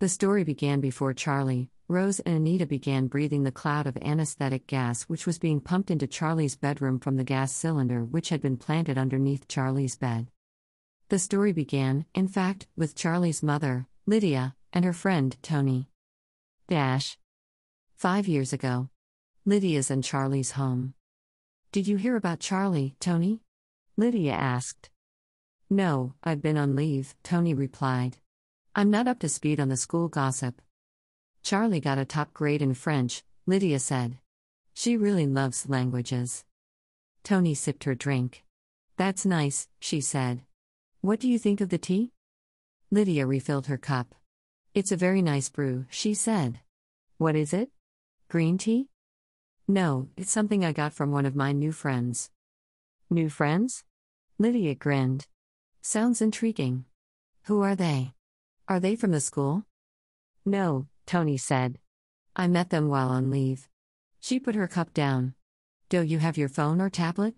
The story began before Charlie, Rose, and Anita began breathing the cloud of anesthetic gas which was being pumped into Charlie's bedroom from the gas cylinder which had been planted underneath Charlie's bed. The story began, in fact, with Charlie's mother, Lydia, and her friend, Tony. Dash. Five years ago. Lydia's and Charlie's home. Did you hear about Charlie, Tony? Lydia asked. No, I've been on leave, Tony replied. I'm not up to speed on the school gossip. Charlie got a top grade in French, Lydia said. She really loves languages. Tony sipped her drink. That's nice, she said. What do you think of the tea? Lydia refilled her cup. It's a very nice brew, she said. What is it? Green tea? No, it's something I got from one of my new friends. New friends? Lydia grinned. Sounds intriguing. Who are they? Are they from the school? No, Tony said. I met them while on leave. She put her cup down. Do you have your phone or tablet?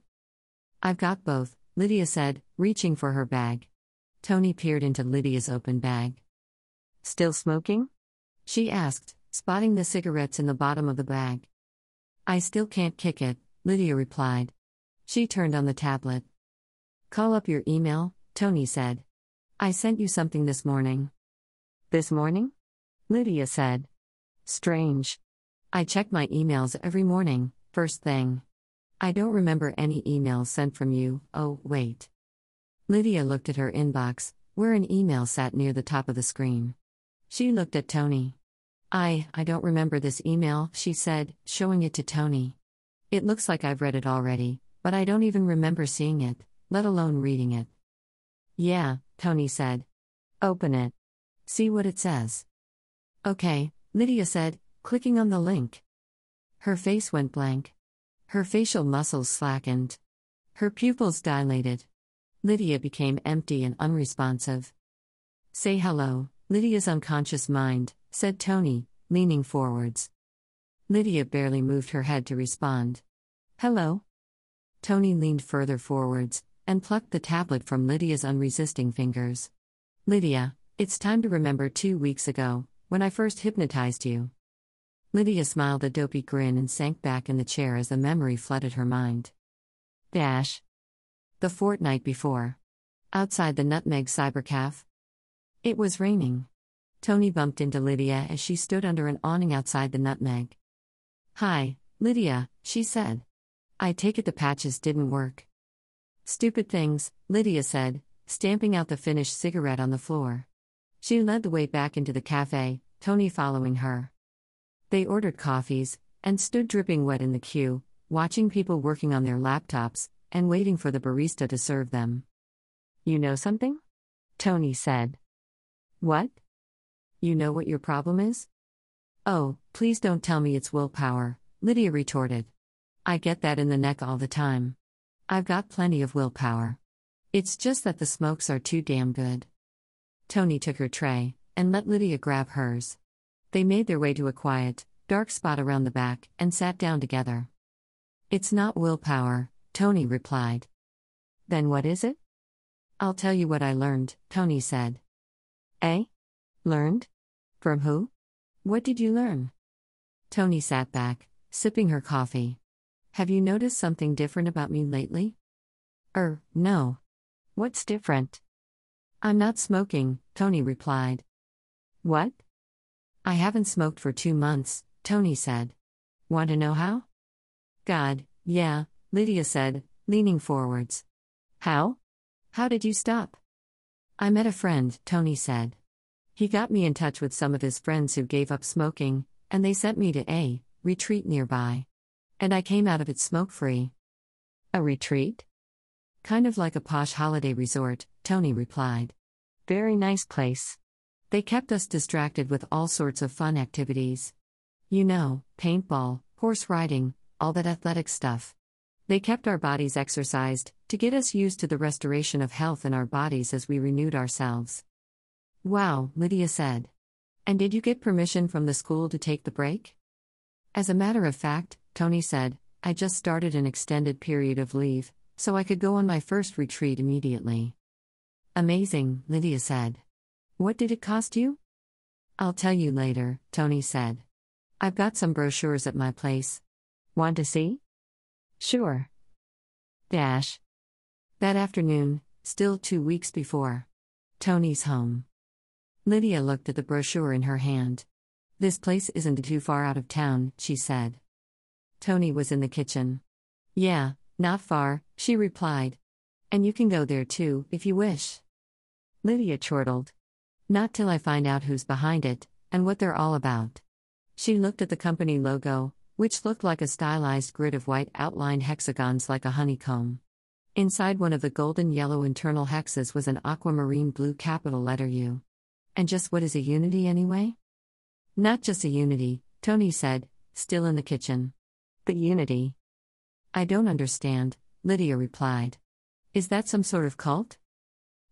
I've got both, Lydia said, reaching for her bag. Tony peered into Lydia's open bag. Still smoking? She asked, spotting the cigarettes in the bottom of the bag. I still can't kick it, Lydia replied. She turned on the tablet. Call up your email, Tony said. I sent you something this morning. This morning? Lydia said. Strange. I check my emails every morning, first thing. I don't remember any emails sent from you. Oh, wait. Lydia looked at her inbox, where an email sat near the top of the screen. She looked at Tony. I, I don't remember this email, she said, showing it to Tony. It looks like I've read it already, but I don't even remember seeing it let alone reading it. Yeah, Tony said. Open it. See what it says. Okay, Lydia said, clicking on the link. Her face went blank. Her facial muscles slackened. Her pupils dilated. Lydia became empty and unresponsive. Say hello, Lydia's unconscious mind, said Tony, leaning forwards. Lydia barely moved her head to respond. Hello? Tony leaned further forwards, and plucked the tablet from Lydia's unresisting fingers. Lydia, it's time to remember two weeks ago, when I first hypnotized you. Lydia smiled a dopey grin and sank back in the chair as the memory flooded her mind. Dash. The fortnight before. Outside the Nutmeg Cybercafé. It was raining. Tony bumped into Lydia as she stood under an awning outside the Nutmeg. Hi, Lydia, she said. I take it the patches didn't work. Stupid things, Lydia said, stamping out the finished cigarette on the floor. She led the way back into the cafe, Tony following her. They ordered coffees, and stood dripping wet in the queue, watching people working on their laptops, and waiting for the barista to serve them. You know something? Tony said. What? You know what your problem is? Oh, please don't tell me it's willpower, Lydia retorted. I get that in the neck all the time. I've got plenty of willpower. It's just that the smokes are too damn good. Tony took her tray and let Lydia grab hers. They made their way to a quiet, dark spot around the back and sat down together. It's not willpower, Tony replied. Then what is it? I'll tell you what I learned, Tony said. Eh? Learned? From who? What did you learn? Tony sat back, sipping her coffee. Have you noticed something different about me lately? Er, no. What's different? I'm not smoking, Tony replied. What? I haven't smoked for two months, Tony said. Want to know how? God, yeah, Lydia said, leaning forwards. How? How did you stop? I met a friend, Tony said. He got me in touch with some of his friends who gave up smoking, and they sent me to a retreat nearby. And I came out of it smoke free. A retreat? Kind of like a posh holiday resort, Tony replied. Very nice place. They kept us distracted with all sorts of fun activities. You know, paintball, horse riding, all that athletic stuff. They kept our bodies exercised, to get us used to the restoration of health in our bodies as we renewed ourselves. Wow, Lydia said. And did you get permission from the school to take the break? As a matter of fact, Tony said, I just started an extended period of leave, so I could go on my first retreat immediately. Amazing, Lydia said. What did it cost you? I'll tell you later, Tony said. I've got some brochures at my place. Want to see? Sure. Dash. That afternoon, still two weeks before. Tony's home. Lydia looked at the brochure in her hand. This place isn't too far out of town, she said. Tony was in the kitchen. Yeah, not far, she replied. And you can go there too, if you wish. Lydia chortled. Not till I find out who's behind it, and what they're all about. She looked at the company logo, which looked like a stylized grid of white outlined hexagons like a honeycomb. Inside one of the golden yellow internal hexes was an aquamarine blue capital letter U. And just what is a unity anyway? Not just a unity, Tony said, still in the kitchen. But unity. I don't understand, Lydia replied. Is that some sort of cult?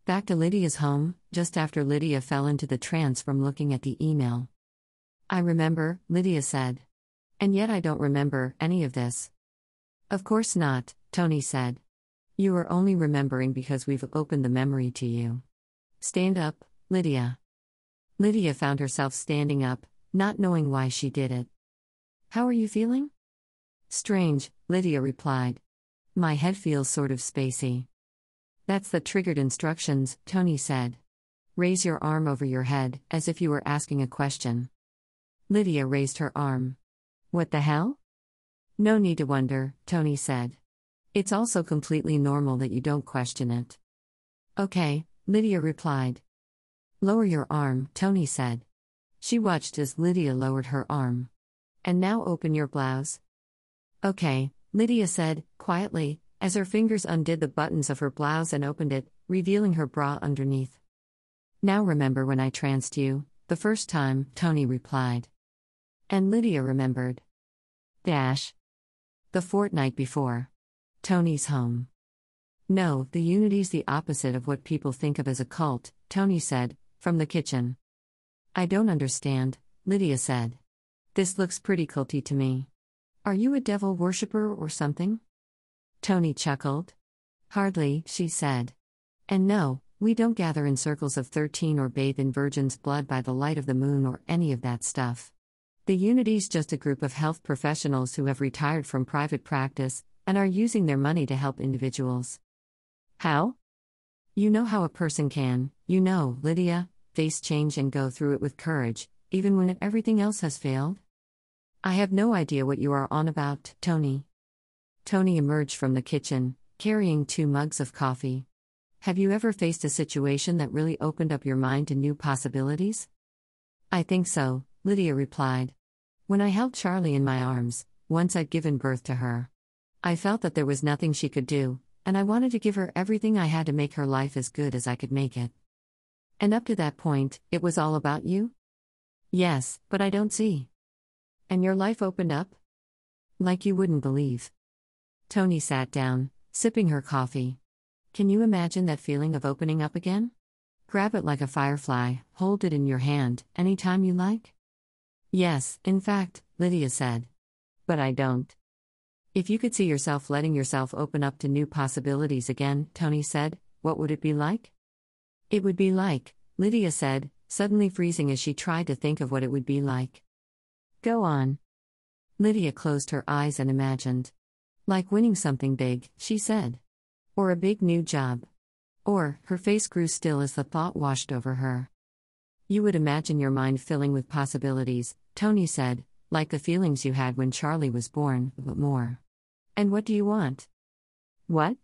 Back to Lydia's home, just after Lydia fell into the trance from looking at the email. I remember, Lydia said. And yet I don't remember any of this. Of course not, Tony said. You are only remembering because we've opened the memory to you. Stand up, Lydia. Lydia found herself standing up, not knowing why she did it. How are you feeling? Strange, Lydia replied. My head feels sort of spacey. That's the triggered instructions, Tony said. Raise your arm over your head, as if you were asking a question. Lydia raised her arm. What the hell? No need to wonder, Tony said. It's also completely normal that you don't question it. Okay, Lydia replied. Lower your arm, Tony said. She watched as Lydia lowered her arm. And now open your blouse. Okay, Lydia said, quietly, as her fingers undid the buttons of her blouse and opened it, revealing her bra underneath. Now remember when I tranced you, the first time, Tony replied. And Lydia remembered. Dash. The fortnight before. Tony's home. No, the unity's the opposite of what people think of as a cult, Tony said, from the kitchen. I don't understand, Lydia said. This looks pretty culty to me. Are you a devil worshipper or something? Tony chuckled. Hardly, she said. And no, we don't gather in circles of 13 or bathe in virgin's blood by the light of the moon or any of that stuff. The Unity's just a group of health professionals who have retired from private practice and are using their money to help individuals. How? You know how a person can, you know, Lydia, face change and go through it with courage, even when everything else has failed? I have no idea what you are on about, Tony. Tony emerged from the kitchen, carrying two mugs of coffee. Have you ever faced a situation that really opened up your mind to new possibilities? I think so, Lydia replied. When I held Charlie in my arms, once I'd given birth to her. I felt that there was nothing she could do, and I wanted to give her everything I had to make her life as good as I could make it. And up to that point, it was all about you? Yes, but I don't see. And your life opened up? Like you wouldn't believe. Tony sat down, sipping her coffee. Can you imagine that feeling of opening up again? Grab it like a firefly, hold it in your hand, anytime you like? Yes, in fact, Lydia said. But I don't. If you could see yourself letting yourself open up to new possibilities again, Tony said, what would it be like? It would be like, Lydia said, suddenly freezing as she tried to think of what it would be like. Go on. Lydia closed her eyes and imagined. Like winning something big, she said. Or a big new job. Or, her face grew still as the thought washed over her. You would imagine your mind filling with possibilities, Tony said, like the feelings you had when Charlie was born, but more. And what do you want? What?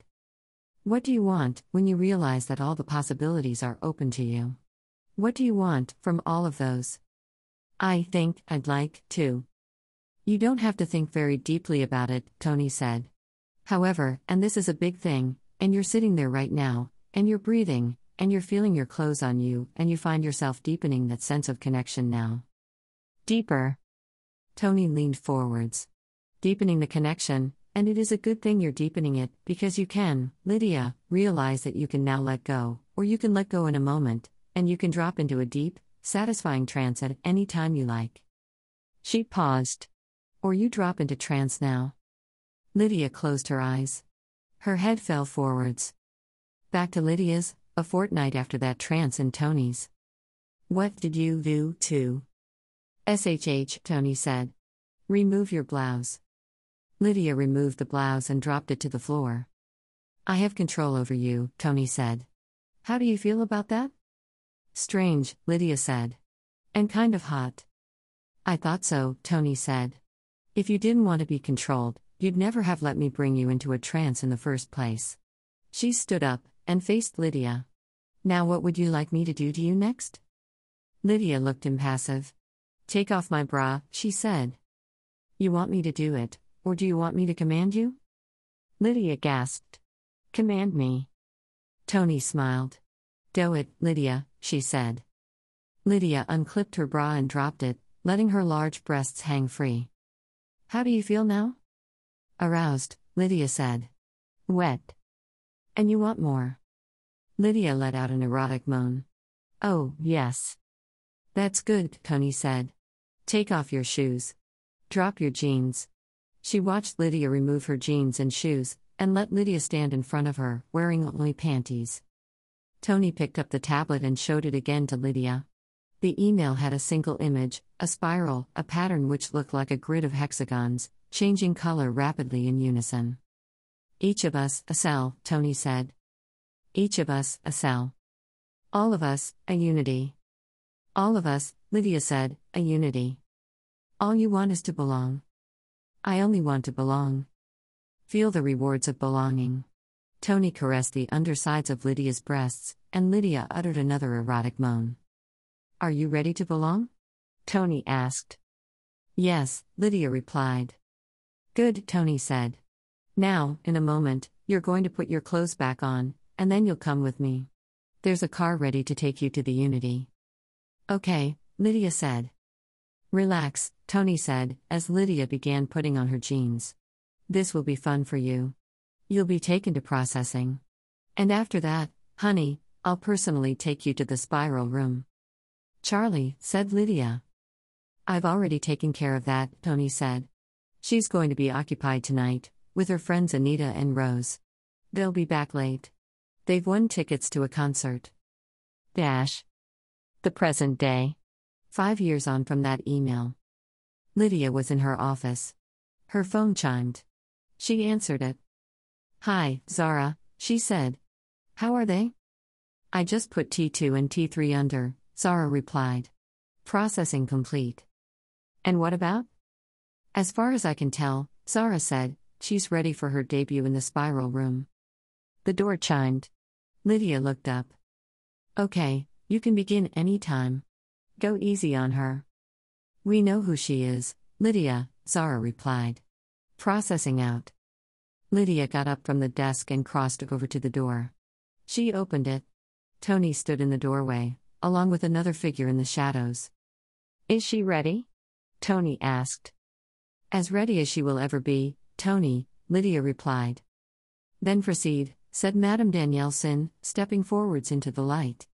What do you want when you realize that all the possibilities are open to you? What do you want from all of those? I think I'd like to. You don't have to think very deeply about it, Tony said. However, and this is a big thing, and you're sitting there right now, and you're breathing, and you're feeling your clothes on you, and you find yourself deepening that sense of connection now. Deeper. Tony leaned forwards. Deepening the connection, and it is a good thing you're deepening it, because you can, Lydia, realize that you can now let go, or you can let go in a moment, and you can drop into a deep, satisfying trance at any time you like. She paused. Or you drop into trance now. Lydia closed her eyes. Her head fell forwards. Back to Lydia's, a fortnight after that trance in Tony's. What did you do to? SHH, Tony said. Remove your blouse. Lydia removed the blouse and dropped it to the floor. I have control over you, Tony said. How do you feel about that? Strange, Lydia said. And kind of hot. I thought so, Tony said. If you didn't want to be controlled, you'd never have let me bring you into a trance in the first place. She stood up and faced Lydia. Now, what would you like me to do to you next? Lydia looked impassive. Take off my bra, she said. You want me to do it, or do you want me to command you? Lydia gasped. Command me. Tony smiled. Do it, Lydia, she said. Lydia unclipped her bra and dropped it, letting her large breasts hang free. How do you feel now? Aroused, Lydia said. Wet. And you want more? Lydia let out an erotic moan. Oh, yes. That's good, Tony said. Take off your shoes. Drop your jeans. She watched Lydia remove her jeans and shoes, and let Lydia stand in front of her, wearing only panties. Tony picked up the tablet and showed it again to Lydia. The email had a single image, a spiral, a pattern which looked like a grid of hexagons, changing color rapidly in unison. Each of us, a cell, Tony said. Each of us, a cell. All of us, a unity. All of us, Lydia said, a unity. All you want is to belong. I only want to belong. Feel the rewards of belonging. Tony caressed the undersides of Lydia's breasts, and Lydia uttered another erotic moan. Are you ready to belong? Tony asked. Yes, Lydia replied. Good, Tony said. Now, in a moment, you're going to put your clothes back on, and then you'll come with me. There's a car ready to take you to the Unity. Okay, Lydia said. Relax, Tony said, as Lydia began putting on her jeans. This will be fun for you. You'll be taken to processing. And after that, honey, I'll personally take you to the spiral room. Charlie, said Lydia. I've already taken care of that, Tony said. She's going to be occupied tonight, with her friends Anita and Rose. They'll be back late. They've won tickets to a concert. Dash. The present day. Five years on from that email. Lydia was in her office. Her phone chimed. She answered it. Hi, Zara, she said. How are they? I just put T2 and T3 under, Zara replied. Processing complete. And what about? As far as I can tell, Zara said, she's ready for her debut in the spiral room. The door chimed. Lydia looked up. Okay, you can begin any time. Go easy on her. We know who she is, Lydia, Zara replied. Processing out. Lydia got up from the desk and crossed over to the door. She opened it. Tony stood in the doorway, along with another figure in the shadows. Is she ready? Tony asked. As ready as she will ever be, Tony, Lydia replied. Then proceed, said Madame Danielson, stepping forwards into the light.